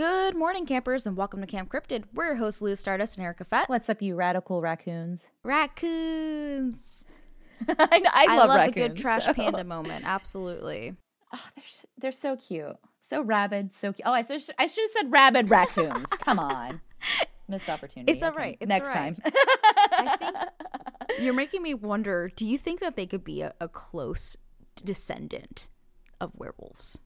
Good morning, campers, and welcome to Camp Cryptid. We're your hosts, Lou Stardust and Erica Fett. What's up, you radical raccoons? Raccoons. I, I I love, love a good trash so- panda moment. Absolutely. Oh, they're they're so cute, so rabid, so cute. Oh, I should I should have said rabid raccoons. Come on, missed opportunity. It's all right. It's Next all right. time. I think you're making me wonder do you think that they could be a, a close descendant of werewolves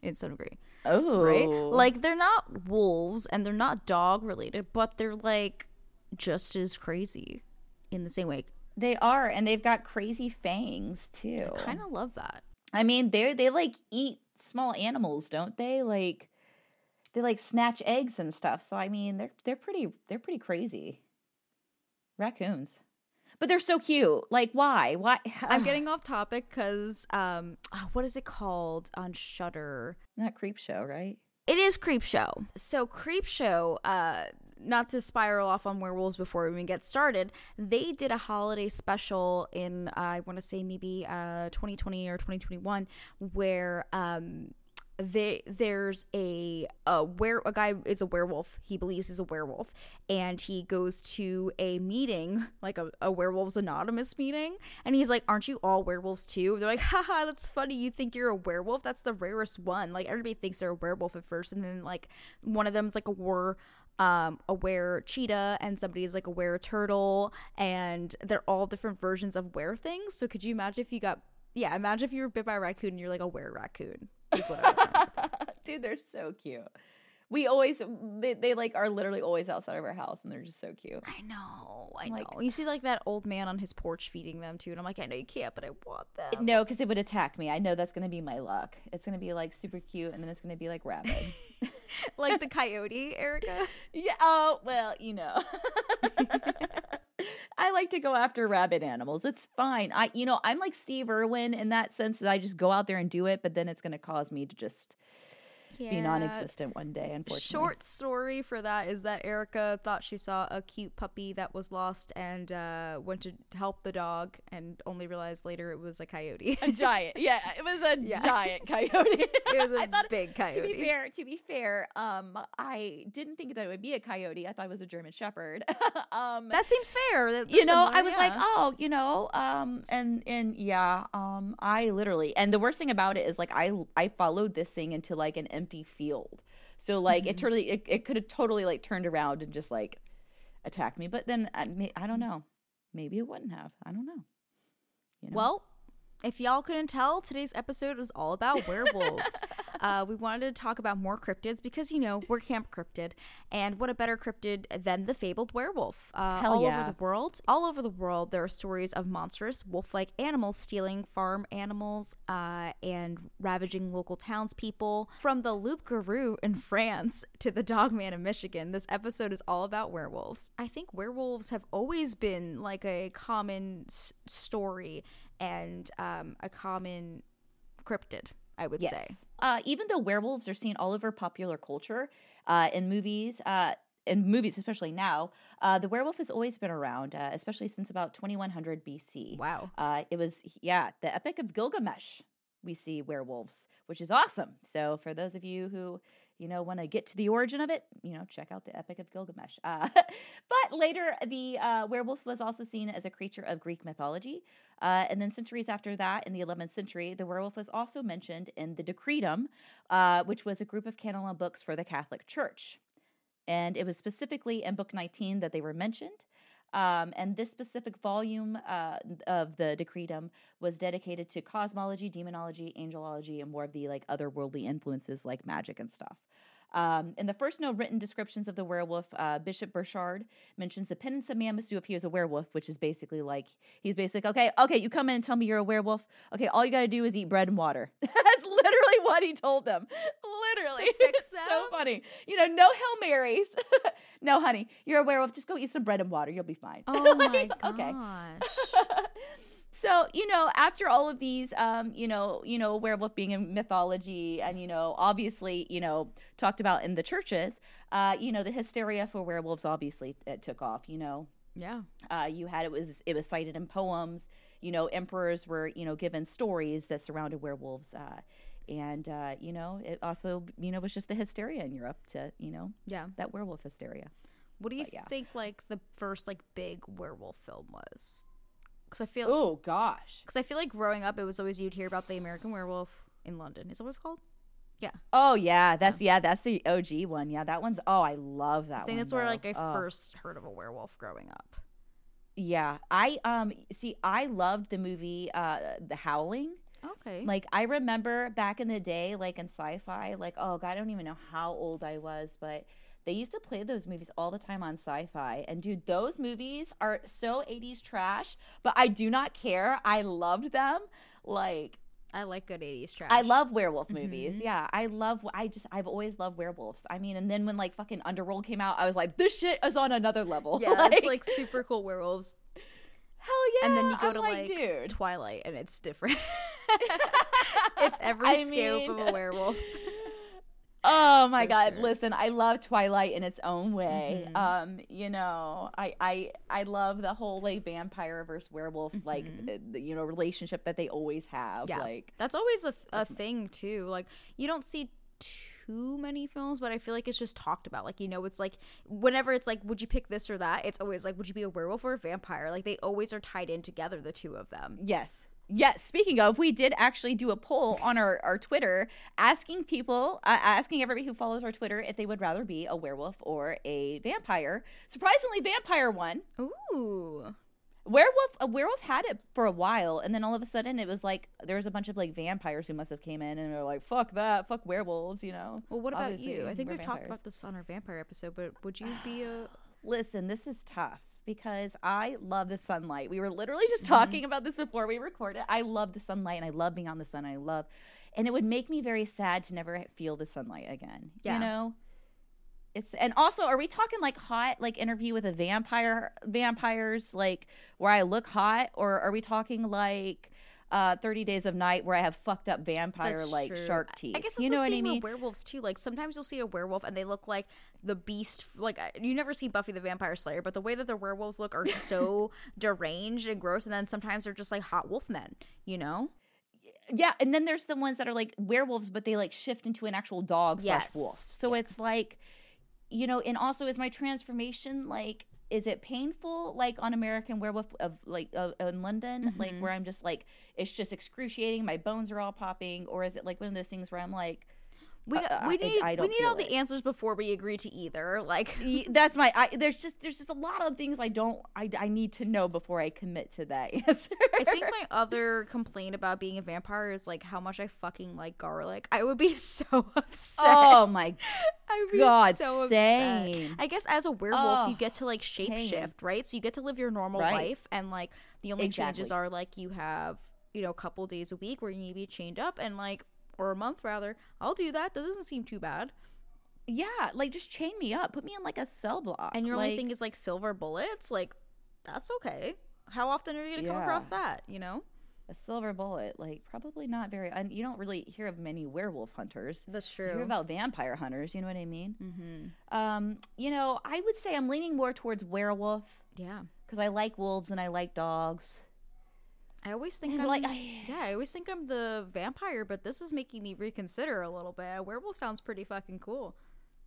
in some degree? Oh, Right? Like, they're not wolves and they're not dog related, but they're like just as crazy in the same way. they are, and they've got crazy fangs too. I Kind of love that. I mean, they they like eat small animals, don't they? Like they like snatch eggs and stuff. So I mean, they're they're pretty they're pretty crazy. Raccoons. But they're so cute. Like why? Why I'm getting off topic because um, ah, what is it called on Shudder? not creep show, right? It is Creep Show. So Creep Show, uh, not to spiral off on werewolves before we even get started, they did a holiday special in uh, I want to say maybe uh, 2020 or 2021 where um, they, there's a a were a guy is a werewolf. He believes he's a werewolf, and he goes to a meeting like a, a werewolves anonymous meeting, and he's like, "Aren't you all werewolves too?" They're like, "Haha, that's funny. You think you're a werewolf? That's the rarest one. Like everybody thinks they're a werewolf at first, and then like one of them's like a war." um a were cheetah and somebody's like a were turtle and they're all different versions of were things so could you imagine if you got yeah imagine if you were bit by a raccoon and you're like a were raccoon is what i was trying Dude, they're so cute. We always they, they like are literally always outside of our house and they're just so cute. I know, I Like- know. You see, like that old man on his porch feeding them too, and I'm like, I know you can't, but I want them. No, because it would attack me. I know that's gonna be my luck. It's gonna be like super cute and then it's gonna be like rabid. like the coyote, Erica. yeah. Oh well, you know. I like to go after rabbit animals. It's fine. I you know, I'm like Steve Irwin in that sense that I just go out there and do it, but then it's gonna cause me to just be non-existent one day unfortunately. Short story for that is that Erica thought she saw a cute puppy that was lost and uh, went to help the dog, and only realized later it was a coyote. a giant. Yeah it was a Yeah. giant coyote. It was a thought big to be fair to be fair um i didn't think that it would be a coyote. I thought it was a german shepherd. Um that seems fair. that you know i was like oh you know um and and yeah um i literally and the worst thing about it is like i i followed this thing into like an empty field so like Mm-hmm. it totally it, it could have totally like turned around and just like attacked me but then I, may- I don't know maybe it wouldn't have i don't know you know? Well, if y'all couldn't tell, today's episode was all about werewolves. uh, we wanted to talk about more cryptids because, you know, we're Camp Cryptid. And what a better cryptid than the fabled werewolf? Uh, Hell all yeah. over the world. All over the world, there are stories of monstrous wolf like animals stealing farm animals uh, and ravaging local townspeople. From the loup garou in France to the dogman in Michigan, this episode is all about werewolves. I think werewolves have always been like a common s- story and um, a common cryptid, I would say. Uh, even though werewolves are seen all over popular culture, uh, in movies, uh, in movies especially now, uh, the werewolf has always been around, uh, especially since about 2100 BC. Wow. Uh, it was yeah, the Epic of Gilgamesh. We see werewolves, which is awesome. So for those of you who you know want to get to the origin of it, you know check out the Epic of Gilgamesh. Uh, but later, the uh, werewolf was also seen as a creature of Greek mythology. Uh, and then centuries after that, in the 11th century, the werewolf was also mentioned in the Decretum, uh, which was a group of canon law books for the Catholic Church. And it was specifically in Book 19 that they were mentioned. Um, and this specific volume uh, of the Decretum was dedicated to cosmology, demonology, angelology, and more of the like otherworldly influences like magic and stuff. Um, in the first known written descriptions of the werewolf, uh, Bishop Burchard mentions the penance a man must do if he is a werewolf, which is basically like he's basically okay, okay, you come in and tell me you're a werewolf. Okay, all you got to do is eat bread and water. what he told them. Literally, fix It's so funny. You know, no hail marys. no, honey, you're a werewolf. Just go eat some bread and water. You'll be fine. Oh my gosh. okay. so you know after all of these um you know you know werewolf being in mythology and you know obviously you know talked about in the churches uh you know the hysteria for werewolves obviously it took off you know Yeah. uh you had it was it was cited in poems you know emperors were you know given stories that surrounded werewolves uh and uh, you know, it also you know was just the hysteria in Europe to you know Yeah. that werewolf hysteria. What do you But yeah. think like the first like big werewolf film was? Because I feel Oh gosh. because I feel like growing up, it was always you'd hear about the American Werewolf in London. Is that what it's called? Yeah, Oh yeah, that's yeah, that's the OG one. Yeah, that one's. Oh, I love that. I think one, that's where though. like I Oh. first heard of a werewolf growing up. Yeah, I um see. I loved the movie uh The Howling. Okay. Like I remember back in the day, like in sci-fi, like oh god, I don't even know how old I was, but they used to play those movies all the time on sci-fi. And dude, those movies are so 80s trash, but I do not care. I loved them. Like I like good 80s trash. I love werewolf mm-hmm. movies. Yeah, I love. I just I've always loved werewolves. I mean, and then when like fucking Underworld came out, I was like, this shit is on another level. Yeah, it's like super cool werewolves. hell yeah. and then you go I'm to like, dude. Twilight and it's different. it's every I scope of a werewolf. Oh my For god! sure. Listen, I love Twilight in its own way. Mhm. Um, you know, I I I love the whole like vampire versus werewolf like uh, the, you know relationship that they always have. Mm-hmm. Yeah. Like That's always a, a thing too. Like you don't see too many films, but I feel like it's just talked about. Like you know, it's like whenever it's like, would you pick this or that? It's always like, would you be a werewolf or a vampire? Like they always are tied in together, the two of them. Yes. Yes. Speaking of, we did actually do a poll on our, our Twitter asking people, uh, asking everybody who follows our Twitter if they would rather be a werewolf or a vampire. Surprisingly, vampire won. Ooh, Werewolf, a werewolf had it for a while, and then all of a sudden it was like there was a bunch of like vampires who must have came in and were like, "Fuck that, fuck werewolves," you know. well, what about Obviously, you? I think we've talked about this on our vampire episode, but would you be a? Listen, this is tough because I love the sunlight. We were literally just Mm-hmm. talking about this before we recorded. I love the sunlight and I love being on the sun. I love, and it would make me very sad to never feel the sunlight again. Yeah. You know? It's and also are we talking like hot like interview with a vampire vampires like where I look hot or are we talking like uh 30 days of night where I have fucked up vampire like shark teeth. I guess it's you know what I mean? werewolves too. Like sometimes you'll see a werewolf and they look like the beast. Like you never see Buffy the Vampire Slayer, but the way that the werewolves look are so deranged and gross. And then sometimes they're just like hot wolf men. You know? Yeah, and then there's the ones that are like werewolves, but they like shift into an actual dog slash Yes. wolf. So it's like, you know, and also is my transformation like, is it painful like on American Werewolf of like uh, in London, like Mm-hmm. where I'm just like it's just excruciating, my bones are all popping, or is it like one of those things where I'm like, We Uh, we need I we need all feel the answers before we agree to either. Like that's my I, there's just there's just a lot of things I don't I, I need to know before I commit to that answer. I think my other complaint about being a vampire is like how much I fucking like garlic. I would be so upset. oh my I would be God, so upset. same. I guess as a werewolf, Oh, you get to like shape pain. shift, right? So you get to live your normal Right. life, and like the only changes are like you have you know a couple days a week where you need to be chained up, and like or a month rather. I'll do that. That doesn't seem too bad. yeah, like just chain me up, put me in like a cell block, And your only thing is like silver bullets. Like that's okay. How often are you gonna come across that? You know. a silver bullet like probably not very and you don't really hear of many werewolf hunters That's you hear true. about vampire hunters you know what i mean mm-hmm. um you know i would say i'm leaning more towards werewolf Yeah. because i like wolves and i like dogs I always think I'm like, I- yeah, I always think I'm the vampire, but this is making me reconsider a little bit. A werewolf sounds pretty fucking cool.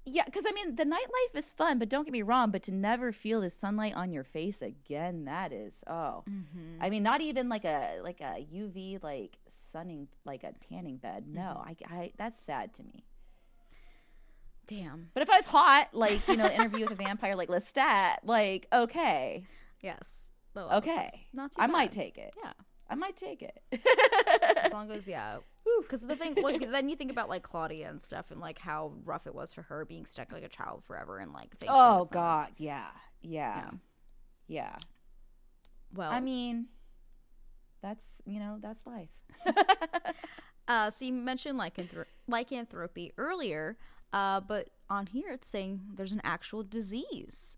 yeah because i mean the nightlife is fun but don't get me wrong but to never feel the sunlight on your face again that is oh Mm-hmm. i mean not even like a like a uv like sunning like a tanning bed no I, I that's sad to me Damn. but if i was hot like you know interview with a vampire like lestat like okay Yes. Well, Okay. Not too I might take it. Yeah. I might take it. As long as yeah. Because the thing, like, then you think about like Claudia and stuff, and like how rough it was for her being stuck like a child forever, and like. oh it's not as- God, yeah, yeah, yeah. Well, I mean, that's you know that's life. uh, so you mentioned lycanthro- lycanthropy earlier, uh, but on here it's saying there's an actual disease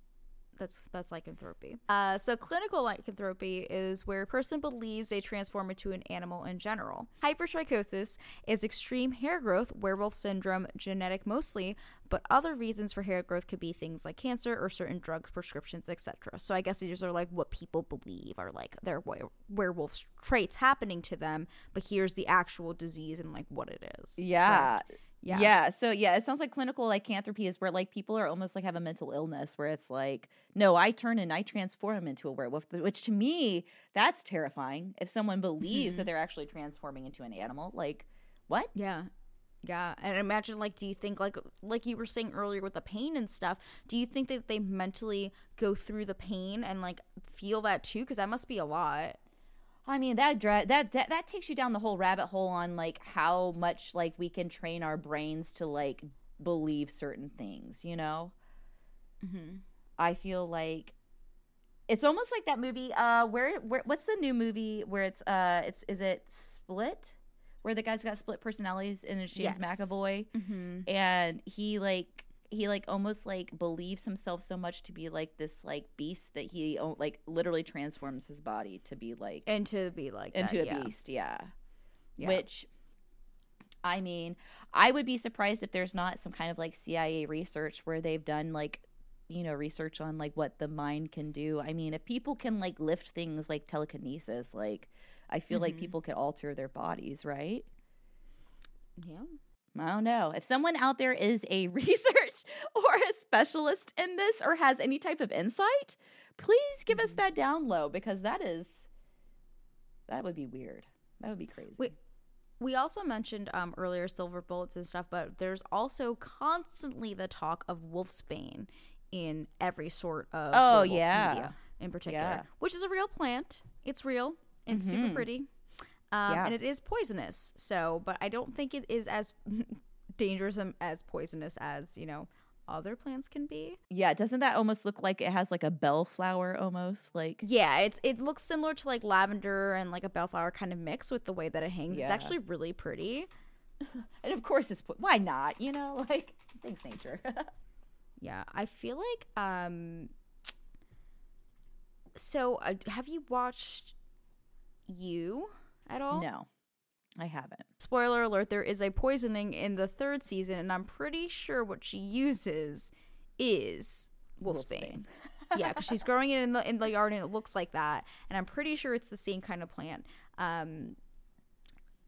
That's that's lycanthropy. Uh, so clinical lycanthropy is where a person believes they transform into an animal in general. Hypertrichosis is extreme hair growth, werewolf syndrome, genetic mostly, but other reasons for hair growth could be things like cancer or certain drug prescriptions, etc. So I guess these are like what people believe are like their werewolf traits happening to them, but here's the actual disease and like what it is. Yeah. Right? Yeah. Yeah. So yeah, it sounds like clinical lycanthropy is where like people are almost like have a mental illness where it's like, no, I turn and I transform into a werewolf, which to me, that's terrifying. If someone believes that mm-hmm. they're actually transforming into an animal, like what? Yeah. Yeah. And imagine like do you think like like you were saying earlier with the pain and stuff, do you think that they mentally go through the pain and like feel that too cuz that must be a lot. I mean that, dra- that that that takes you down the whole rabbit hole on like how much like we can train our brains to like believe certain things, you know? Mhm. I feel like it's almost like that movie. Uh, where where what's the new movie where it's uh it's is it Split, where the guy's got split personalities and it's James Yes. McAvoy, Mhm. and he like he like almost like believes himself so much to be like this like beast that he like literally transforms his body to be like And to be like into that, a yeah. beast. Yeah. Yeah. Which, I mean, I would be surprised if there's not some kind of like CIA research where they've done like, you know, research on like what the mind can do. I mean, if people can like lift things like telekinesis, like, I feel like Mhm. people could alter their bodies, right? Yeah. I don't know. If someone out there is a research or a specialist in this or has any type of insight, please give us that down low because that is that would be weird. That would be crazy. Wait, We also mentioned um, earlier silver bullets and stuff, but there's also constantly the talk of wolfsbane in every sort of Oh, yeah. media in particular, Yeah. which is a real plant. It's real and Mhm. super pretty, um, Yeah. and it is poisonous. So, but I don't think it is as dangerous and as poisonous as you know other plants can be. Yeah, doesn't that almost look like it has like a bellflower almost? Like Yeah, it's it looks similar to like lavender and like a bellflower kind of mix with the way that it hangs. It's actually really pretty. and of course it's po- why not, you know? Like thanks nature. Yeah, I feel like um so uh, have you watched you at all? no. I haven't. Spoiler alert, there is a poisoning in the third season and I'm pretty sure what she uses is wolfsbane. yeah, cuz she's growing it in the in the yard and it looks like that and I'm pretty sure it's the same kind of plant. Um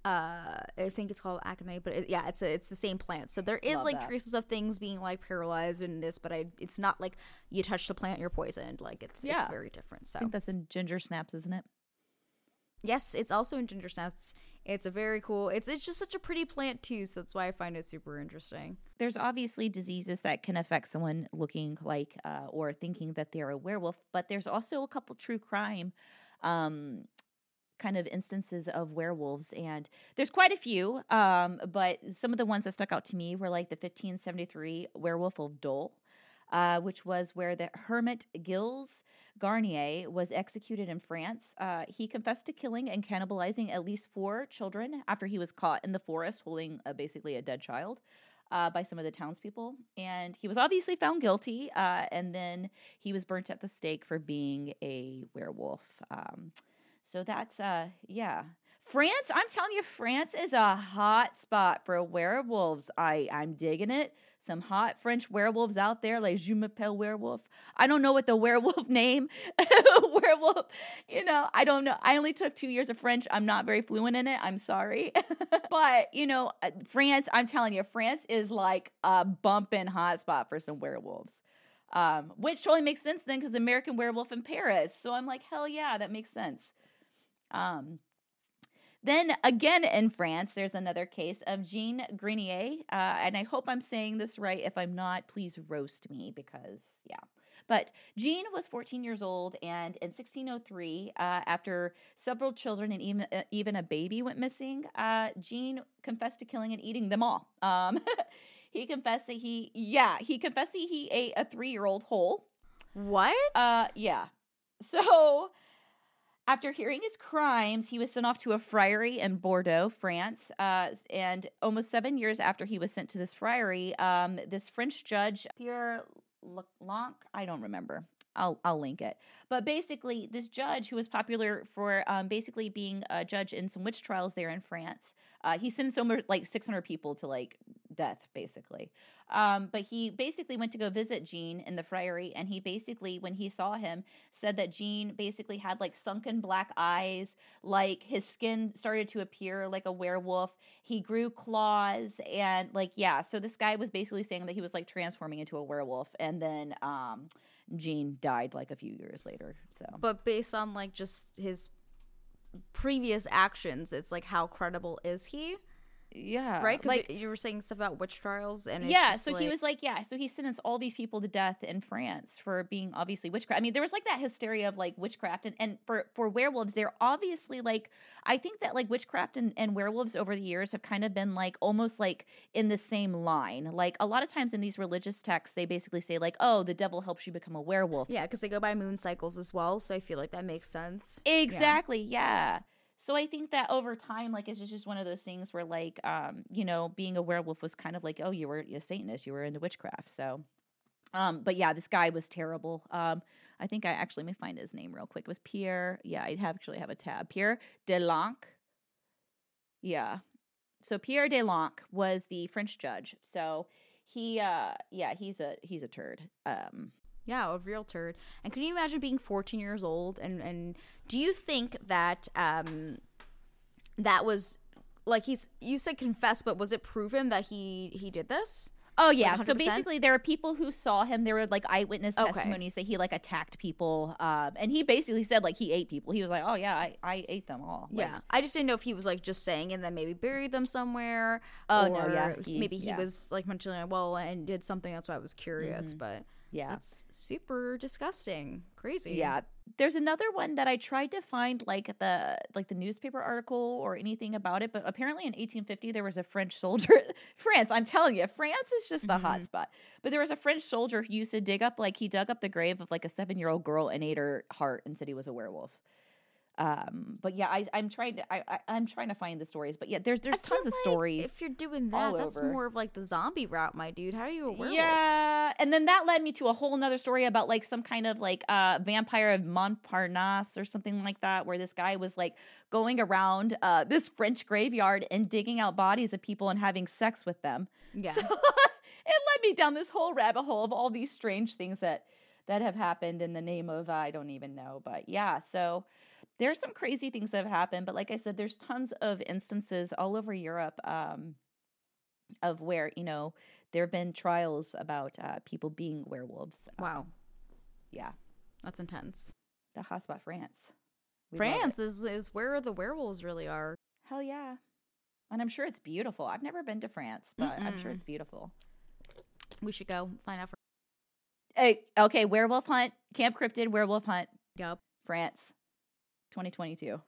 uh, I think it's called aconite, but it, yeah, it's a, it's the same plant. So there is Love like that. traces of things being like paralyzed in this, but I it's not like you touch the plant, you're poisoned. Like it's it's very different. I So think that's in ginger snaps, isn't it? Yes, it's also in ginger snaps. It's a very cool. It's it's just such a pretty plant too. So that's why I find it super interesting. There's obviously diseases that can affect someone looking like uh, or thinking that they're a werewolf, but there's also a couple true crime um, kind of instances of werewolves, and there's quite a few. Um, but some of the ones that stuck out to me were like the 1573 werewolf of Dole, uh, which was where the hermit Gilles Garnier was executed in France. Uh, he confessed to killing and cannibalizing at least four children after he was caught in the forest holding uh, basically a dead child uh, by some of the townspeople. And he was obviously found guilty. Uh, and then he was burnt at the stake for being a werewolf. Um, so that's, uh, yeah. France, I'm telling you, France is a hot spot for werewolves. I, I'm digging it. Some hot French werewolves out there, like Je m'appelle werewolf. I don't know what the werewolf name, werewolf, you know, I don't know. I only took two years of French. I'm not very fluent in it. I'm sorry. but, you know, uh, France, I'm telling you, France is like a bumping hotspot for some werewolves. Um, which totally makes sense then because American Werewolf in Paris. So I'm like, hell yeah, that makes sense. Um, then again in France, there's another case of Jean Grenier, uh, and I hope I'm saying this right. If I'm not, please roast me because yeah. But Jean was 14 years old, and in 1603, uh, after several children and even uh, even a baby went missing, uh, Jean confessed to killing and eating them all. Um, he confessed that he yeah he confessed that he ate a three year old whole. What? Uh, yeah. So, after hearing his crimes, he was sent off to a friary in Bordeaux, France. Uh, and almost seven years after he was sent to this friary, um, this French judge, Pierre Leclanc, I don't remember. I'll I'll link it. But basically, this judge who was popular for um, basically being a judge in some witch trials there in France, uh, he sentenced over like 600 people to like death, basically. Um, but he basically went to go visit Jean in the friary, and he basically, when he saw him, said that Jean basically had like sunken black eyes, like his skin started to appear like a werewolf. He grew claws, and like yeah. So this guy was basically saying that he was like transforming into a werewolf, and then um, Jean died like a few years later. So, but based on like just his previous actions, it's like how credible is he? Yeah, right? Because Like, you were saying stuff about witch trials, and it's yeah, so he was like, yeah, so he sentenced all these people to death in France for being obviously witchcraft. I mean, there was like that hysteria of like witchcraft, and, and for for werewolves, they're obviously like, I think that like witchcraft and, and werewolves over the years have kind of been like almost like in the same line. Like a lot of times in these religious texts, they basically say like, oh, the devil helps you become a werewolf. yeah, because they go by moon cycles as well. So I feel like that makes sense. Exactly. Yeah. So I think that over time, like it's just, one of those things where, like, um, you know, being a werewolf was kind of like, oh, you were a Satanist, you were into witchcraft. So, um, but yeah, this guy was terrible. Um, I think I actually may find his name real quick. It was Pierre. Yeah, I have actually have a tab. Pierre de Lancre. Yeah. So Pierre de Lancre was the French judge. So he, uh, yeah, he's a he's a turd. Um, Yeah, a real turd. And can you imagine being 14 years old and and do you think that um that was like he's you said confess, but was it proven that he he did this? Oh yeah. So 100%? basically, there are people who saw him. There were like eyewitness Okay. testimonies that he like attacked people, um, and he basically said like he ate people. He was like, "Oh yeah, I, I ate them all." Like, yeah, I just didn't know if he was like just saying and then maybe buried them somewhere. Oh, no, yeah, he- maybe he yeah. was like mentioning like, well and did something. That's why I was curious, but yeah, that's super disgusting, crazy. yeah. There's another one that I tried to find like the like the newspaper article or anything about it, but apparently in 1850 there was a French soldier. France, I'm telling you, France is just the hot mm-hmm. spot. But there was a French soldier who used to dig up like he dug up the grave of like a seven year old girl and ate her heart and said he was a werewolf. Um, but yeah, I, I'm trying to I, I I'm trying to find the stories, but yeah, there's there's I tons of like stories. If you're doing that, that's over. more of like the zombie route, my dude. How are you? Yeah, and then that led me to a whole nother story about like some kind of like uh vampire of Montparnasse or something like that, where this guy was like going around uh this French graveyard and digging out bodies of people and having sex with them. Yeah. So it led me down this whole rabbit hole of all these strange things that that have happened in the name of I don't even know, but yeah, so there's some crazy things that have happened, but like I said, there's tons of instances all over Europe um, of where you know there have been trials about uh, people being werewolves. Wow, yeah, that's intense. the hotspot France. We. France is is where the werewolves really are. hell yeah, and I'm sure it's beautiful. I've never been to France, but I'm sure it's beautiful. We should go find out. For- Hey, okay, werewolf hunt, Camp Cryptid, werewolf hunt, yep. France, 2022.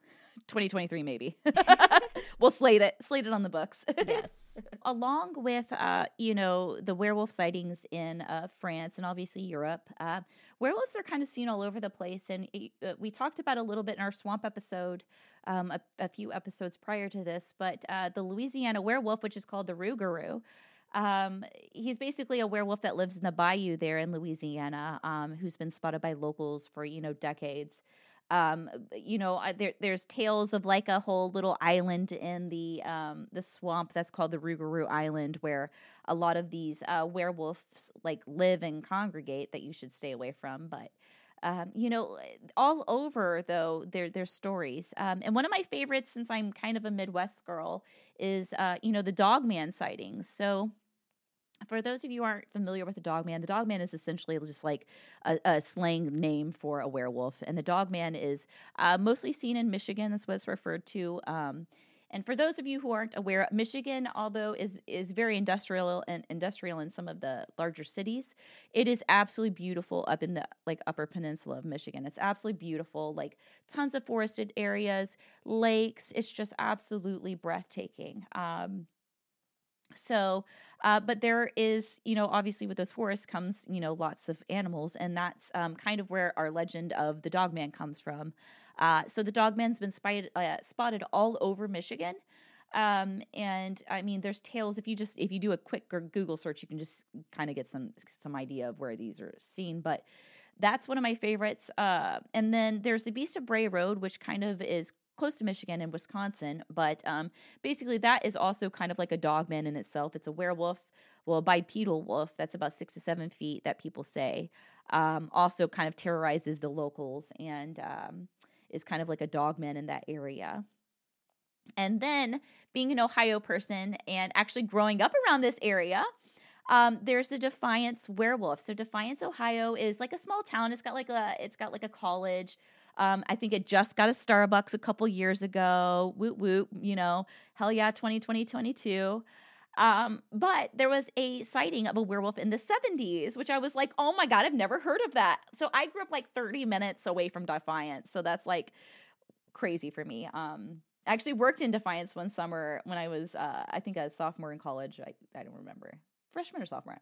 2023 maybe we'll slate it slate it on the books Yes. along with uh, you know the werewolf sightings in uh, France and obviously Europe, uh, werewolves are kind of seen all over the place. And uh, we talked about a little bit in our swamp episode, um, a, a few episodes prior to this. But uh, the Louisiana werewolf, which is called the Rougarou, um, he's basically a werewolf that lives in the bayou there in Louisiana, um, who's been spotted by locals for you know decades um you know there there's tales of like a whole little island in the um the swamp that's called the Rougarou Island where a lot of these uh werewolves like live and congregate that you should stay away from but um, you know, all over though there there's stories. Um, and one of my favorites, since I'm kind of a Midwest girl, is uh, you know the Dogman sightings. So for those of you aren't familiar with the Dogman, the Dogman is essentially just like a, a slang name for a werewolf, and the Dogman is uh, mostly seen in Michigan. That's what it's referred to. Um, and for those of you who aren't aware, Michigan, although is is very industrial and industrial in some of the larger cities, it is absolutely beautiful up in the like Upper Peninsula of Michigan. It's absolutely beautiful, like tons of forested areas, lakes. It's just absolutely breathtaking. Um, so, uh, but there is, you know, obviously with those forests comes, you know, lots of animals, and that's um, kind of where our legend of the Dogman comes from. Uh, so the Dogman's been spotted, uh, spotted all over Michigan. Um, and I mean, there's tales. If you just if you do a quick Google search, you can just kind of get some some idea of where these are seen. But That's one of my favorites. Uh, and then there's the Beast of Bray Road, which kind of is close to Michigan and Wisconsin. But um, basically, that is also kind of like a dogman in itself. It's a werewolf, well, a bipedal wolf that's about six to seven feet that people say. Um, also, kind of terrorizes the locals and um, is kind of like a dogman in that area. And then, being an Ohio person and actually growing up around this area, um, there's the Defiance Werewolf. So Defiance, Ohio, is like a small town. It's got like a it's got like a college. Um, I think it just got a Starbucks a couple years ago. Woot woot, you know, hell yeah, 2020, 22. Um, but there was a sighting of a werewolf in the 70s, which I was like, oh my God, I've never heard of that. So I grew up like 30 minutes away from Defiance. So that's like crazy for me. Um, I actually worked in Defiance one summer when I was, uh, I think, a sophomore in college. I, I don't remember. Freshman or sophomore.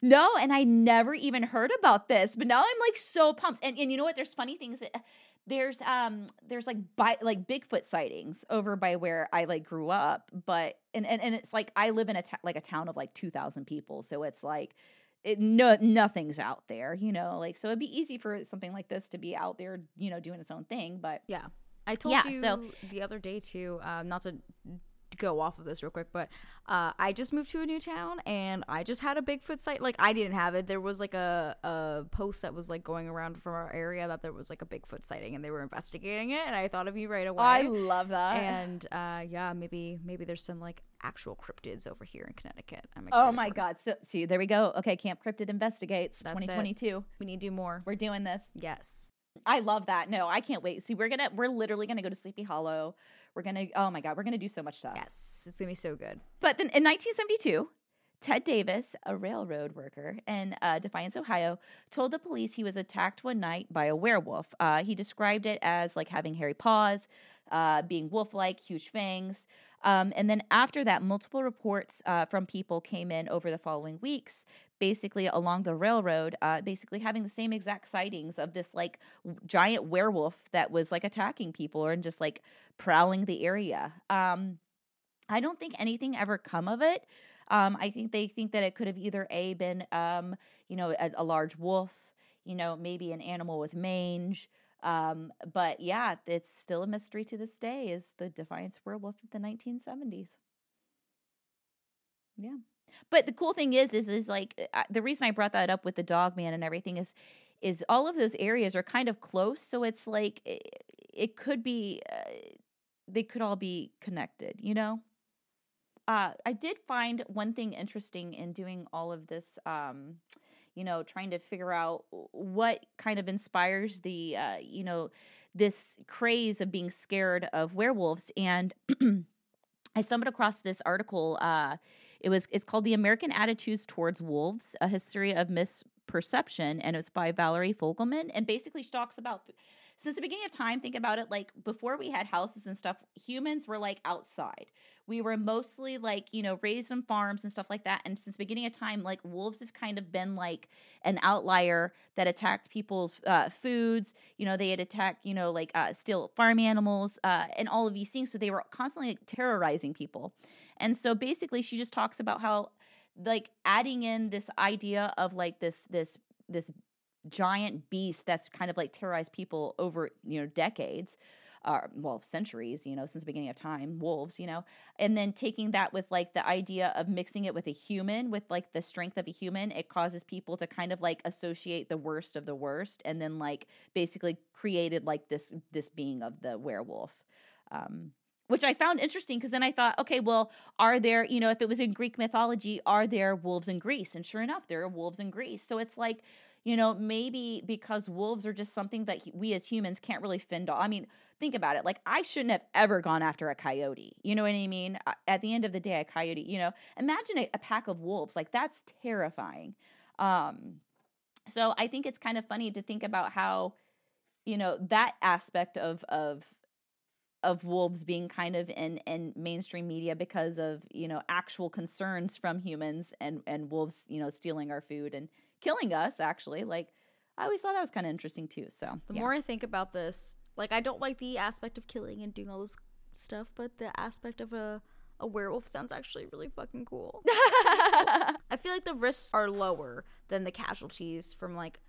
No, and I never even heard about this, but now I'm like so pumped. And and you know what? There's funny things. That, there's um there's like by like Bigfoot sightings over by where I like grew up, but and and, and it's like I live in a like a town of like 2,000 people, so it's like it, no nothing's out there, you know, like so it'd be easy for something like this to be out there, you know, doing its own thing, but yeah. I told Yeah, you so- the other day too, uh, not to go off of this real quick, but uh, I just moved to a new town and I just had a Bigfoot site. Like I didn't have it. There was like a, a post that was like going around from our area that there was like a Bigfoot sighting and they were investigating it. And I thought of you right away. I love that. and uh, yeah, maybe maybe there's some like actual cryptids over here in Connecticut. I'm excited. oh my god. So see, there we go. Okay, Camp Cryptid investigates That's it. 2022. we need to do more. We're doing this. Yes. I love that. No, I can't wait. See, we're gonna we're literally gonna go to Sleepy Hollow. We're gonna oh my god, we're gonna do so much stuff. Yes. It's gonna be so good. But then in 1972, Ted Davis, a railroad worker in uh, Defiance, Ohio, told the police he was attacked one night by a werewolf. Uh, he described it as like having hairy paws, uh, being wolf like, huge fangs. Um, and then after that, multiple reports uh, from people came in over the following weeks, basically along the railroad, uh, basically having the same exact sightings of this like w- giant werewolf that was like attacking people or just like prowling the area. Um, I don't think anything ever come of it. Um, I think they think that it could have either a been, um, you know, a, a large wolf, you know, maybe an animal with mange. Um, but yeah, it's still a mystery to this day. Is the Defiance werewolf of the 1970s? Yeah, but the cool thing is, is is like uh, the reason I brought that up with the dog man and everything is, is all of those areas are kind of close, so it's like it, it could be, uh, they could all be connected, you know uh, I did find one thing interesting in doing all of this, um, you know, trying to figure out what kind of inspires the, uh, you know, this craze of being scared of werewolves. And I stumbled across this article. Uh, it was it's called "The American Attitudes Towards Wolves: A History of Misperception," and it's by Valerie Fogleman. And basically, she talks about since the beginning of time. Think about it like before we had houses and stuff. Humans were like outside we were mostly like you know raised on farms and stuff like that and since the beginning of time like wolves have kind of been like an outlier that attacked people's uh, foods you know they had attacked you know like uh, still farm animals uh, and all of these things so they were constantly like, terrorizing people and so basically she just talks about how like adding in this idea of like this this this giant beast that's kind of like terrorized people over you know decades uh, well, centuries, you know, since the beginning of time, wolves, you know, and then taking that with like the idea of mixing it with a human, with like the strength of a human, it causes people to kind of like associate the worst of the worst, and then like basically created like this this being of the werewolf. Um, which I found interesting because then I thought, okay, well, are there, you know, if it was in Greek mythology, are there wolves in Greece? And sure enough, there are wolves in Greece. So it's like, you know, maybe because wolves are just something that we as humans can't really fend off. I mean, think about it. Like, I shouldn't have ever gone after a coyote. You know what I mean? At the end of the day, a coyote, you know, imagine a, a pack of wolves. Like, that's terrifying. Um, so I think it's kind of funny to think about how, you know, that aspect of, of, of wolves being kind of in, in mainstream media because of you know actual concerns from humans and and wolves you know stealing our food and killing us actually like i always thought that was kind of interesting too so The yeah. more I think about this, like I don't like the aspect of killing and doing all this stuff, but the aspect of a a werewolf sounds actually really fucking cool. I feel like the risks are lower than the casualties from like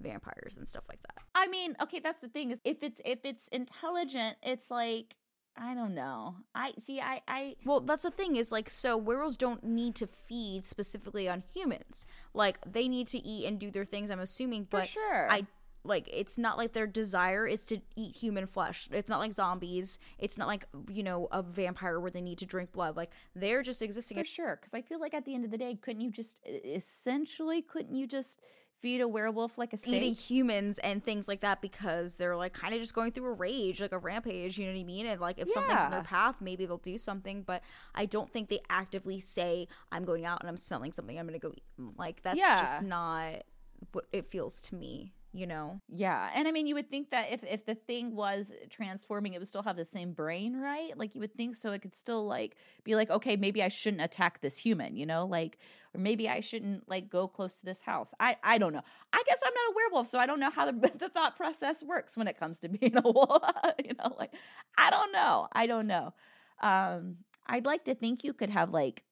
vampires and stuff like that. I mean, okay, that's the thing is if it's if it's intelligent, it's like I don't know. I see. I. I. Well, that's the thing is like so werewolves don't need to feed specifically on humans. Like they need to eat and do their things. I'm assuming, but sure. I like it's not like their desire is to eat human flesh. It's not like zombies. It's not like you know a vampire where they need to drink blood. Like they're just existing. For sure, because I feel like at the end of the day, couldn't you just essentially couldn't you just feed a werewolf like a steak. eating humans and things like that because they're like kind of just going through a rage, like a rampage. You know what I mean? And like if something's in their path, maybe they'll do something. But I don't think they actively say, "I'm going out and I'm smelling something. I'm gonna go eat." Like that's Yeah. just not what it feels to me. You know? Yeah, and I mean, you would think that if if the thing was transforming, it would still have the same brain, right? Like you would think so. It could still like be like, okay, maybe I shouldn't attack this human, you know, like, or maybe I shouldn't like go close to this house. I I don't know. I guess I'm not a werewolf, so I don't know how the the thought process works when it comes to being a wolf. you know, like I don't know. I don't know. Um, I'd like to think you could have like,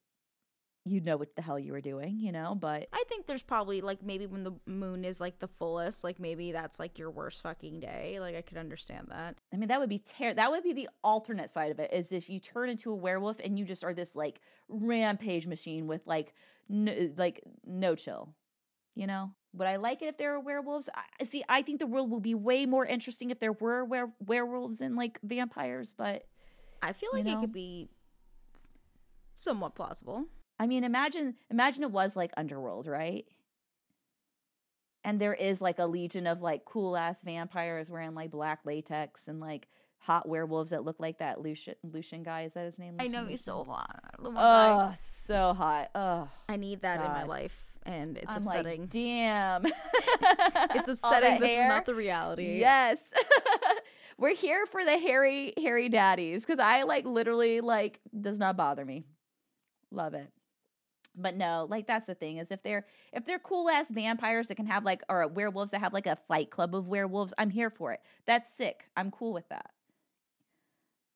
you know what the hell you were doing, you know, but I think there's probably like maybe when the moon is like the fullest, like maybe that's like your worst fucking day. Like I could understand that. I mean, that would be ter- that would be the alternate side of it is if you turn into a werewolf and you just are this like rampage machine with like no, like no chill. You know? Would I like it if there were werewolves? I see. I think the world would be way more interesting if there were were- werewolves and like vampires. But I feel You like it could be somewhat plausible. I mean, imagine imagine it was like Underworld, right? And there is like a legion of like cool ass vampires wearing like black latex and like hot werewolves that look like that Lucian Lucian guy. Is that his name? I know Lucian? he's so hot. Oh. Oh, so hot. Oh, I need that in my life, and it's I'm upsetting. Like, Damn. it's upsetting. This is not the reality. Yes. We're here for the hairy, hairy daddies because I like literally like does not bother me. Love it. But no, like that's the thing is if they're if they're cool ass vampires that can have like or werewolves that have like a fight club of werewolves, I'm here for it. That's sick. I'm cool with that.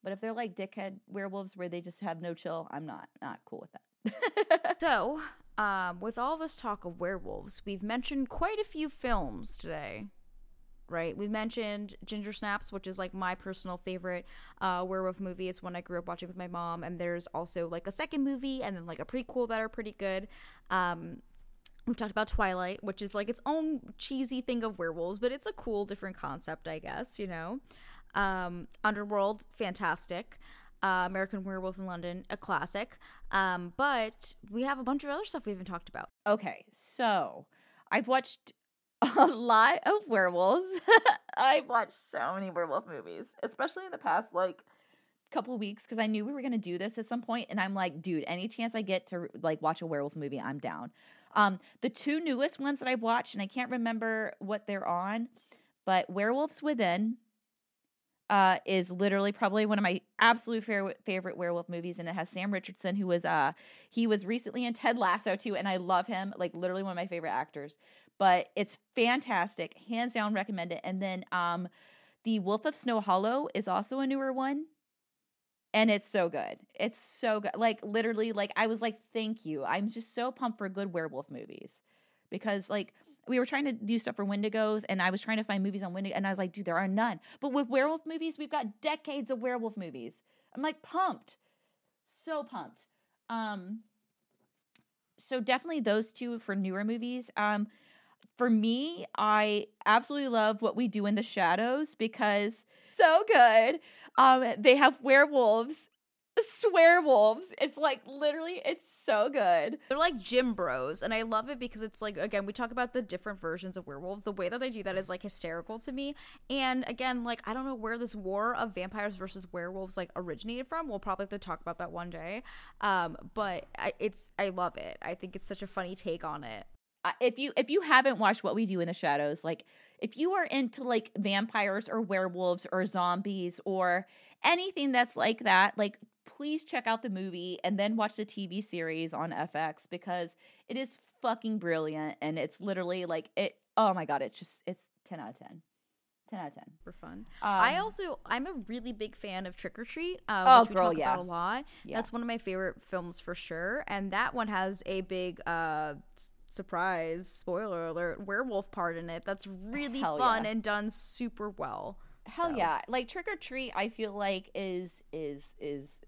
But if they're like dickhead werewolves where they just have no chill, I'm not not cool with that. So, um, with all this talk of werewolves, we've mentioned quite a few films today. Right, we mentioned Ginger Snaps, which is like my personal favorite uh, werewolf movie. It's one I grew up watching with my mom, and there's also like a second movie and then like a prequel that are pretty good. Um, we've talked about Twilight, which is like its own cheesy thing of werewolves, but it's a cool, different concept, I guess. You know, um, Underworld, fantastic. Uh, American Werewolf in London, a classic. Um, but we have a bunch of other stuff we haven't talked about. Okay, so I've watched a lot of werewolves. I've watched so many werewolf movies, especially in the past like couple weeks because I knew we were going to do this at some point and I'm like, dude, any chance I get to like watch a werewolf movie, I'm down. Um the two newest ones that I've watched and I can't remember what they're on, but Werewolves Within uh, is literally probably one of my absolute favorite favorite werewolf movies, and it has Sam Richardson, who was uh he was recently in Ted Lasso too, and I love him, like literally one of my favorite actors. But it's fantastic, hands down, recommend it. And then um, the Wolf of Snow Hollow is also a newer one, and it's so good. It's so good, like literally, like I was like, thank you. I'm just so pumped for good werewolf movies because like we were trying to do stuff for Wendigos, and I was trying to find movies on Wendigo, and I was like, dude, there are none. But with werewolf movies, we've got decades of werewolf movies. I'm like pumped, so pumped. Um, so definitely those two for newer movies. Um, for me, I absolutely love what we do in the shadows because so good. Um, they have werewolves, swearwolves. It's like literally, it's so good. They're like gym bros, and I love it because it's like again we talk about the different versions of werewolves. The way that they do that is like hysterical to me. And again, like I don't know where this war of vampires versus werewolves like originated from. We'll probably have to talk about that one day. Um, but I, it's I love it. I think it's such a funny take on it. If you if you haven't watched what we do in the shadows like if you are into like vampires or werewolves or zombies or anything that's like that like please check out the movie and then watch the tv series on fx because it is fucking brilliant and it's literally like it oh my god it's just it's 10 out of 10 10 out of 10. for fun. I Um, also I'm a really big fan of Trick 'r Treat, uh, Oh, which we girl, talk yeah. about a lot. Yeah. That's one of my favorite films for sure, and that one has a big uh, surprise spoiler alert werewolf part in it. That's really Hell fun yeah. and done super well. Hell So- yeah. Like Trick 'r Treat I feel like is is is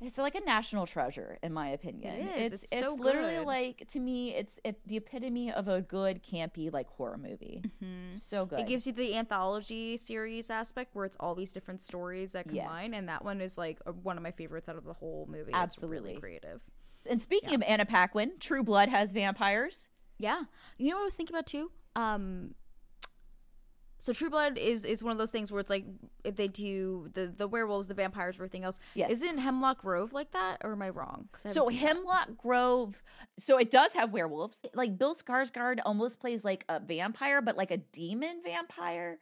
it's like a national treasure in my opinion. It is. It's It's it's, so literally good. like to me it's it, the epitome of a good campy like horror movie. So good. Mm-hmm. It gives you the anthology series aspect where it's all these different stories that combine, Yes. and that one is like one of my favorites out of the whole movie. It's Absolutely. really creative. And speaking of Anna Paquin, True Blood has vampires. Yeah. You know what I was thinking about too? Um so True Blood is is one of those things where it's like if they do the the werewolves, the vampires, everything else. Yes. Isn't Hemlock Grove like that, or am I wrong? I So haven't that. Hemlock Grove, so it does have werewolves. Like Bill Skarsgård almost plays like a vampire, but like a demon vampire.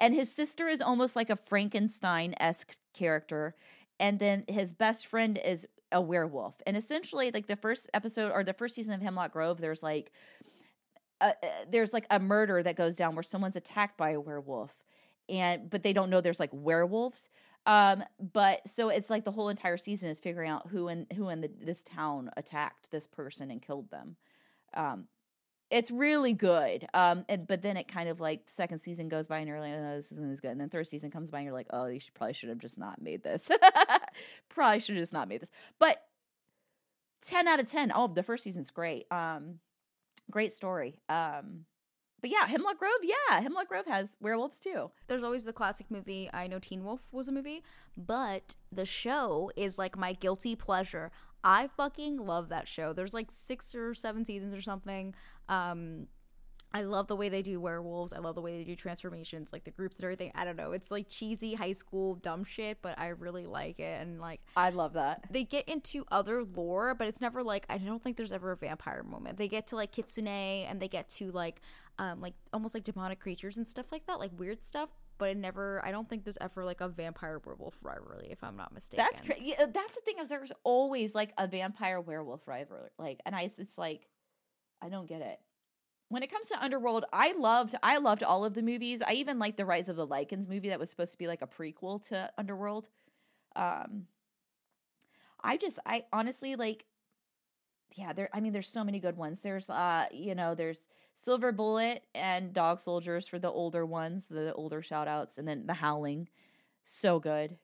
And his sister is almost like a Frankenstein esque character. And then his best friend is a werewolf. And essentially, like the first episode or the first season of Hemlock Grove, there's like a, there's like a murder that goes down where someone's attacked by a werewolf and but they don't know there's like werewolves. Um but so it's like the whole entire season is figuring out who in who in the, this town attacked this person and killed them. Um it's really good. Um and, but then it kind of like second season goes by and you're like oh, this isn't as good. And then third season comes by and you're like oh you should probably should have just not made this probably should have just not made this but 10 out of 10 oh the first season's great um great story um but yeah hemlock grove yeah hemlock grove has werewolves too There's always the classic movie. I know Teen Wolf was a movie, but the show is like my guilty pleasure. I fucking love that show. There's like six or seven seasons or something. Um, I love the way they do werewolves. I love the way they do transformations, like the groups and everything. I don't know. It's like cheesy high school dumb shit, but I really like it. And like i love that they get into other lore, but it's never like I don't think there's ever a vampire moment. They get to like kitsune and they get to like um like almost like demonic creatures and stuff like that, like weird stuff. But it never. I don't think there's ever like a vampire werewolf rivalry, if I'm not mistaken. that's cra- yeah, that's the thing is there's always like a vampire werewolf rivalry like and i it's like i don't get it when it comes to underworld i loved i loved all of the movies. I even liked the rise of the lycans movie that was supposed to be like a prequel to underworld. Um i just i honestly like yeah there i mean there's so many good ones. There's uh you know there's silver bullet and dog soldiers for the older ones the older shout outs and then the howling. So good.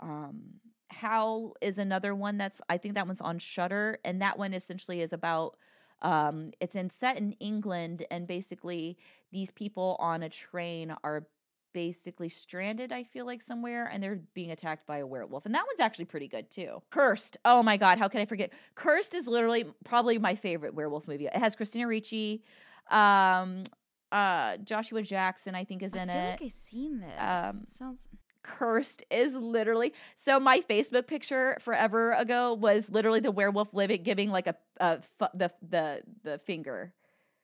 Um howl is another one that's i think that one's on Shudder and that one essentially is about um it's in set in england and basically these people on a train are basically stranded i feel like somewhere and they're being attacked by a werewolf and that one's actually pretty good too cursed oh my god how can i forget cursed is literally probably my favorite werewolf movie it has christina ricci um uh joshua jackson i think is in it. I it like I've seen this. Um, Sounds. Cursed is literally so my facebook picture forever ago was literally the werewolf living giving like a, a fu- the the the finger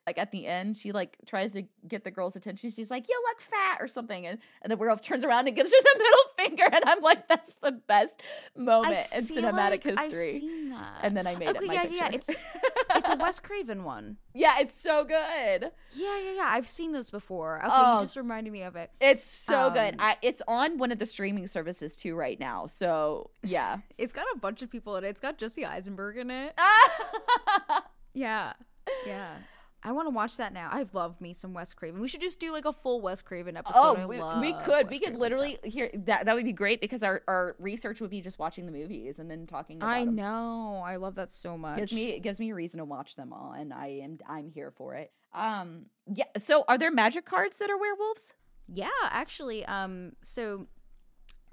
like at the end she like tries to get the girl's attention she's like you look fat or something and, and the werewolf turns around and gives her the middle finger and i'm like that's the best moment I in cinematic like I've history seen that. and then i made okay, it my yeah, picture. yeah. It's it's a Wes Craven one. yeah it's so good Yeah, yeah, yeah. I've seen those before. Okay, Oh. you just reminded me of it. it's so good Um, I, it's on one of the streaming services too right now so yeah It's got a bunch of people in it. It's got Jesse Eisenberg in it. Yeah. Yeah. I want to watch that now. I love me some Wes Craven. We should just do like a full Wes Craven episode. Oh, we, we could. Wes we could Craven literally stuff. hear that. That would be great because our, our research would be just watching the movies and then talking about I them. know. I love that so much. Gives me it gives me a reason to watch them all, and I am I'm here for it. Um, yeah. So, are there magic cards that are werewolves? Yeah, actually, um, so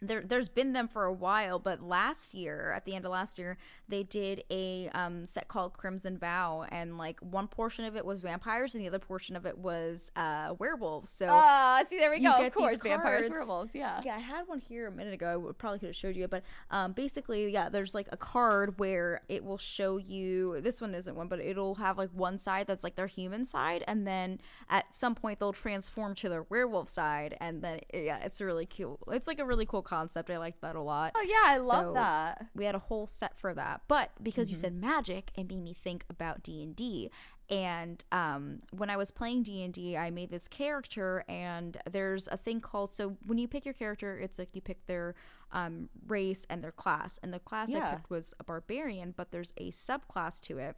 there there's been them for a while, but last year, at the end of last year, they did a um set called Crimson Vow, and like one portion of it was vampires, and the other portion of it was uh werewolves. So Ah, see, there we go. Of course, vampires, werewolves. Yeah. Yeah, I had one here a minute ago. I would, probably could have showed you it, but um, basically, yeah, there's like a card where it will show you. This one isn't one, but it'll have like one side that's like their human side, and then at some point they'll transform to their werewolf side, and then yeah, it's really cool. It's like a really cool concept. I liked that a lot. Oh yeah, I love So, that. We had a whole set for that. But because Mm-hmm. you said magic, it made me think about D and D. And um, when I was playing D and D, I made this character, and there's a thing called. So when you pick your character, it's like you pick their um, race and their class. And the class I picked was a barbarian, but there's a subclass to it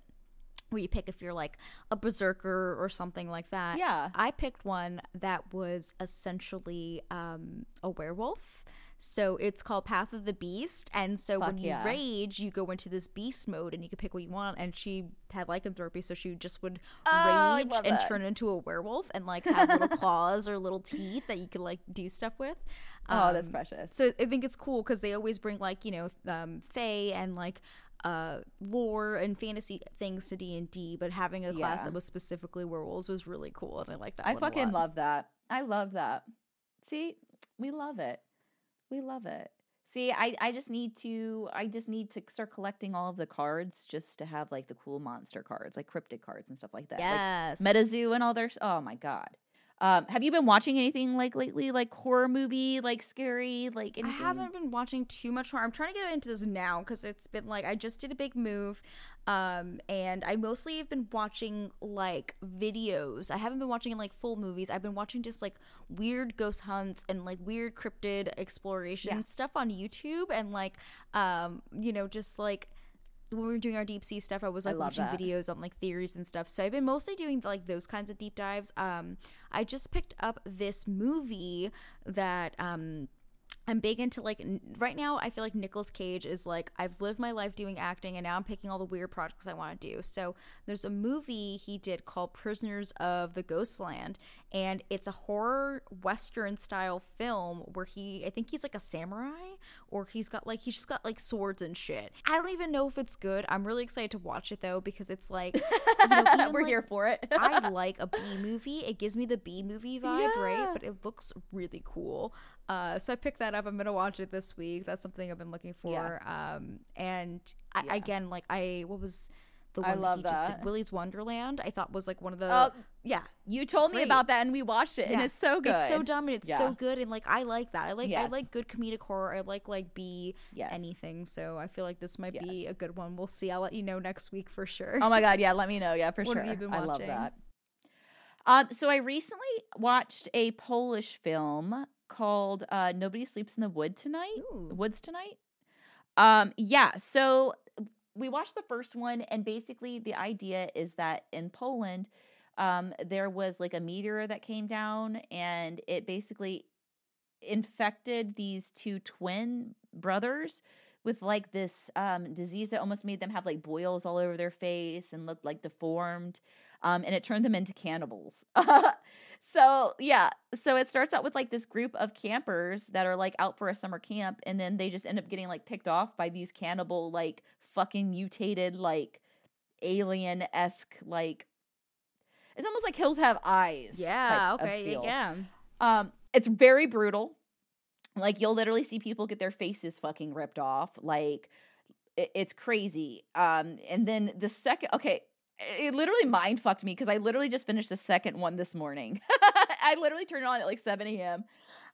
where you pick if you're like a berserker or something like that. Yeah. I picked one that was essentially um, a werewolf. So it's called Path of the Beast, and so when you yeah. rage, you go into this beast mode, and you can pick what you want. And she had lycanthropy, so she just would Oh, rage and that. turn into a werewolf, and like have little claws or little teeth that you could like do stuff with. Oh, that's Um, precious. so I think it's cool because they always bring like you know um, fae and like uh, lore and fantasy things to D and D, but having a class Yeah. that was specifically werewolves was really cool, and I like that. I fucking love that. I love that. See, we love it. We love it. See, I, I just need to I just need to start collecting all of the cards just to have like the cool monster cards, like cryptic cards and stuff like that. Yes, Like MetaZoo and all their oh my god. Um, have you been watching anything like lately, like horror movie, like scary, like I haven't been watching too much horror. I'm trying to get into this now because it's been like I just did a big move, um, and I mostly have been watching like videos. I haven't been watching like full movies. I've been watching just like weird ghost hunts and like weird cryptid exploration Yeah. stuff on YouTube, and like um, you know, just like when we were doing our deep sea stuff, I was like love watching that. videos on like theories and stuff. So I've been mostly doing like those kinds of deep dives. Um, I just picked up this movie that um I'm big into like right now. I feel like Nicolas Cage is like I've lived my life doing acting, and now I'm picking all the weird projects I want to do. So there's a movie he did called Prisoners of the Ghostland, and it's a horror western style film where he I think he's like a samurai or he's got like he's just got like swords and shit. I don't even know if it's good. I'm really excited to watch it though because it's like you know, We're like, here for it. I like a B movie. It gives me the B movie vibe, Yeah. right? But it looks really cool. Uh, so I picked that up. I'm gonna watch it this week. That's something I've been looking for. Um, and I, Yeah. again, like I, what was the I one love that he just? Willy's Wonderland. I thought was like one of the Oh, yeah. you told me about that and we watched it and it's so good. It's so dumb and it's so good and like I like that. I like I like good comedic horror. I like like B Yes. anything. So I feel like this might be a good one. We'll see. I'll let you know next week for sure. Oh my god, yeah, let me know. Yeah, for What sure. have you been I love watching? that. Um, so I recently watched a Polish film called uh, "Nobody Sleeps in the Wood Tonight." Ooh. Woods tonight. Um, yeah. So we watched the first one, and basically the idea is that in Poland, um, there was like a meteor that came down, and it basically infected these two twin brothers with like this um, disease that almost made them have like boils all over their face and looked like deformed um, and it turned them into cannibals so yeah so it starts out with like this group of campers that are like out for a summer camp and then they just end up getting like picked off by these cannibal like fucking mutated like alien-esque like it's almost like hills have eyes yeah. Okay. Yeah. Um, it's very brutal. Like you'll literally see people get their faces fucking ripped off. Like it's crazy. Um, and then the second, okay, it literally mind fucked me because I literally just finished the second one this morning. I literally turned it on at like seven a.m.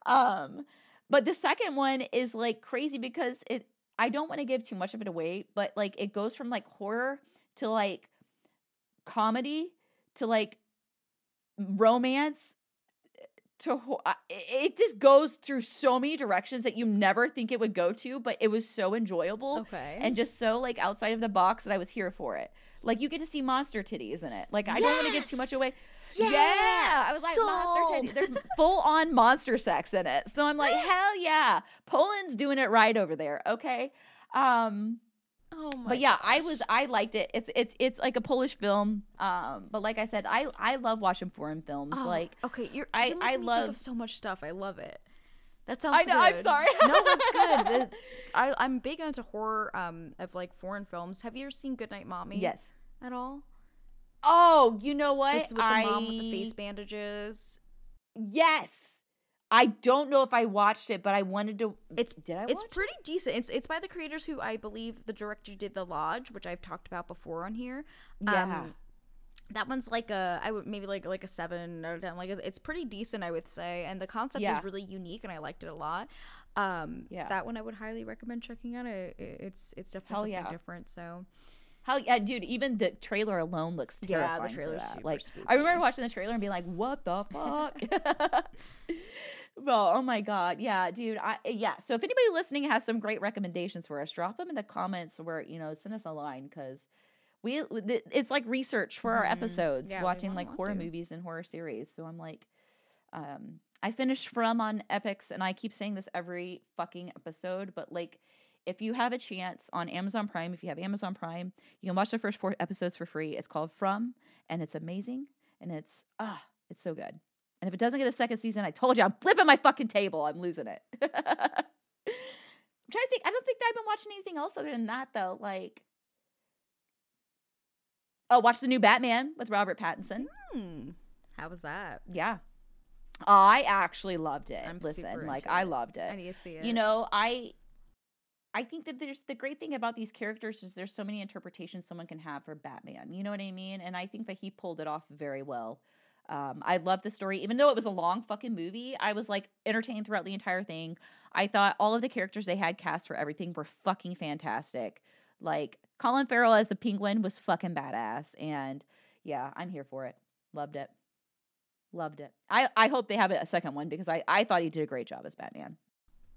Um, but the second one is like crazy because it. I don't want to give too much of it away, but like it goes from like horror to like comedy to like romance to ho- it just goes through so many directions that you never think it would go to but it was so enjoyable Okay. and just so like outside of the box that I was here for it like you get to see monster titties in it like I don't want to give too much away Yeah! yeah I was like Sold! monster titties there's full on monster sex in it so I'm like hell yeah Poland's doing it right over there okay um oh my. but yeah, I was I liked it. It's it's it's like a Polish film. Um, but like I said, I I love watching foreign films. Oh, like okay, you're. I- you're I love- so much stuff. I love it. That sounds. I know, I'm sorry. no, that's good. I I'm big into horror. Um, of like foreign films. Have you ever seen Goodnight Mommy? yes. At all? Oh, you know what? This is with the I mom with the face bandages. yes. I don't know if I watched it, but I wanted to. It's did I? It's pretty decent. It's it's by the creators who I believe the director did The Lodge, which I've talked about before on here. Yeah. Um, that one's like a I would maybe like like a seven or ten. Like it's pretty decent, I would say, and the concept Yeah. is really unique, and I liked it a lot. Um, Yeah. that one I would highly recommend checking out. It, it- it's it's definitely Hell something yeah. different. So How yeah, dude, even the trailer alone looks terrifying. Yeah, the trailer's super like spooky. I remember watching the trailer and being like, "What the fuck?" well, oh my god, yeah, dude. I yeah. So if anybody listening has some great recommendations for us, drop them in the comments or you know send us a line because we it's like research for our Mhm. episodes, Yeah, watching like horror to. movies and horror series. So I'm like, um, I finished From on Epix, and I keep saying this every fucking episode, but like. If you have a chance on Amazon Prime, if you have Amazon Prime, you can watch the first four episodes for free. It's called From, and it's amazing, and it's ah, it's so good. And if it doesn't get a second season, I told you I'm flipping my fucking table. I'm losing it. I'm trying to think. I don't think I've been watching anything else other than that though. Like, oh, watch the new Batman with Robert Pattinson. hmm, how was that? Yeah, I actually loved it. I'm Listen, like I it. loved it. I need to see it. You know, I I think that there's the great thing about these characters is there's so many interpretations someone can have for Batman. You know what I mean? And I think that he pulled it off very well. Um, I love the story, even though it was a long fucking movie. I was like entertained throughout the entire thing. I thought all of the characters they had cast for everything were fucking fantastic. Like Colin Farrell as the Penguin was fucking badass, and yeah, I'm here for it. Loved it, loved it. I I hope they have a second one because I I thought he did a great job as Batman.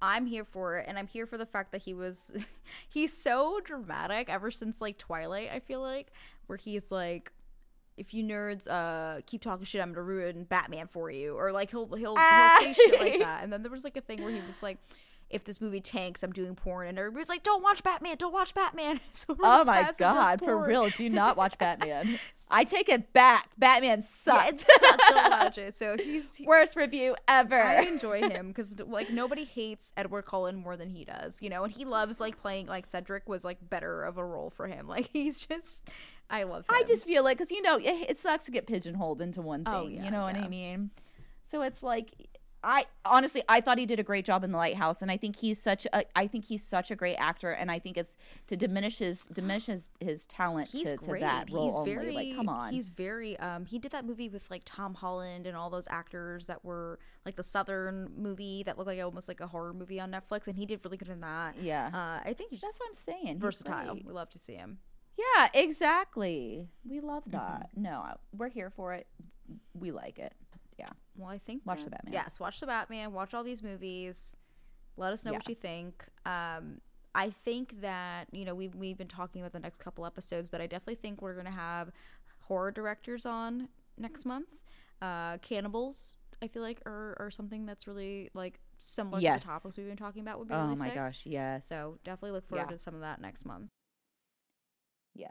I'm here for it, and I'm here for the fact that he was he's so dramatic ever since like Twilight, I feel like, where he's like if you nerds uh keep talking shit, I'm gonna ruin Batman for you. Or like he'll he'll, he'll say shit like that. And then there was like a thing where he was like if this movie tanks, I'm doing porn, and everybody's like, "Don't watch Batman! Don't watch Batman!" So Oh my Ruben Castle does god, for real, do not watch Batman. I take it back. Batman sucks. sucked. Don't watch it. So he's he- Worst review ever. I enjoy him because like nobody hates Edward Cullen more than he does, you know, and he loves like playing like Cedric was like better of a role for him. Like he's just, I love him. I just feel like because you know it, it sucks to get pigeonholed into one oh, thing. Oh, yeah, you know what. I mean? So it's like I honestly I thought he did a great job in the lighthouse, and I think he's such a I think he's such a great actor, and I think it's to diminish his diminish his, his talent he's to, great. to that role he's only. very like come on, He's very um he did that movie with like Tom Holland and all those actors that were like the Southern movie that looked like almost like a horror movie on Netflix, and he did really good in that. yeah. Uh, I think he's That's what I'm saying. Versatile. We love to see him. Yeah, exactly. We love Mm-hmm. that. No, I- we're here for it. We like it. Yeah. Well, I think Watch the Batman. Yes, watch the Batman. Watch all these movies. Let us know what you think. Um, I think that you know we've we've been talking about the next couple episodes, but I definitely think we're gonna have horror directors on next month. Uh, cannibals, I feel like, are, are something that's really like similar Yes. to the topics we've been talking about. Would be Oh really my sick. gosh, yes. So definitely look forward Yeah. to some of that next month. yeah.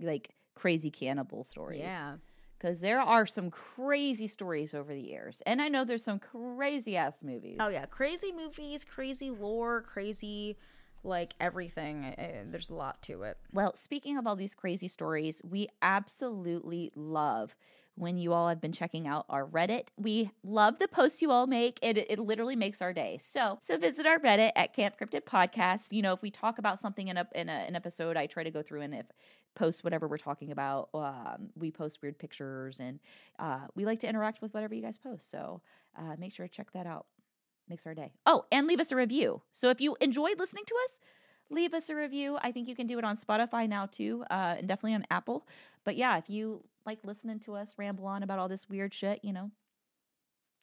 Like crazy cannibal stories. Yeah. Because there are some crazy stories over the years. And I know there's some crazy ass movies. Oh yeah, crazy movies, crazy lore, crazy like everything. Uh, There's a lot to it. Well, speaking of all these crazy stories, we absolutely love when you all have been checking out our Reddit. We love the posts you all make. It, it literally makes our day. So, so visit our Reddit at Camp Cryptid Podcast. You know, if we talk about something in a in a, an episode, I try to go through and if post whatever we're talking about. Um, we post weird pictures and uh, we like to interact with whatever you guys post. So uh, make sure to check that out. Makes our day. Oh, and leave us a review. So if you enjoyed listening to us, leave us a review. I think you can do it on Spotify now too, uh, and definitely on Apple. But yeah, if you like listening to us ramble on about all this weird shit, you know,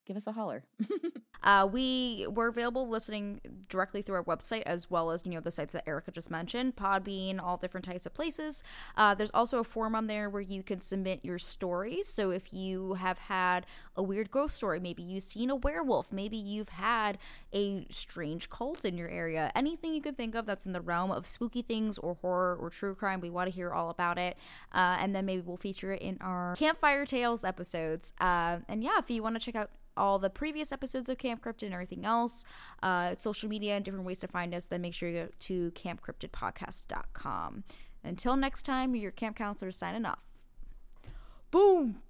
give us a holler. Uh, we we're available listening directly through our website as well as you know the sites that Erica just mentioned, Podbean, all different types of places. Uh, there's also a form on there where you can submit your stories. So if you have had a weird ghost story, maybe you've seen a werewolf, maybe you've had a strange cult in your area, anything you could think of that's in the realm of spooky things or horror or true crime, we want to hear all about it. Uh, and then maybe we'll feature it in our Campfire Tales episodes. Uh, and yeah, if you want to check out all the previous episodes of Camp Cryptid and everything else, uh, social media and different ways to find us, then make sure you go to campcryptidpodcast.com. Until next time, your camp counselor signing off. Boom!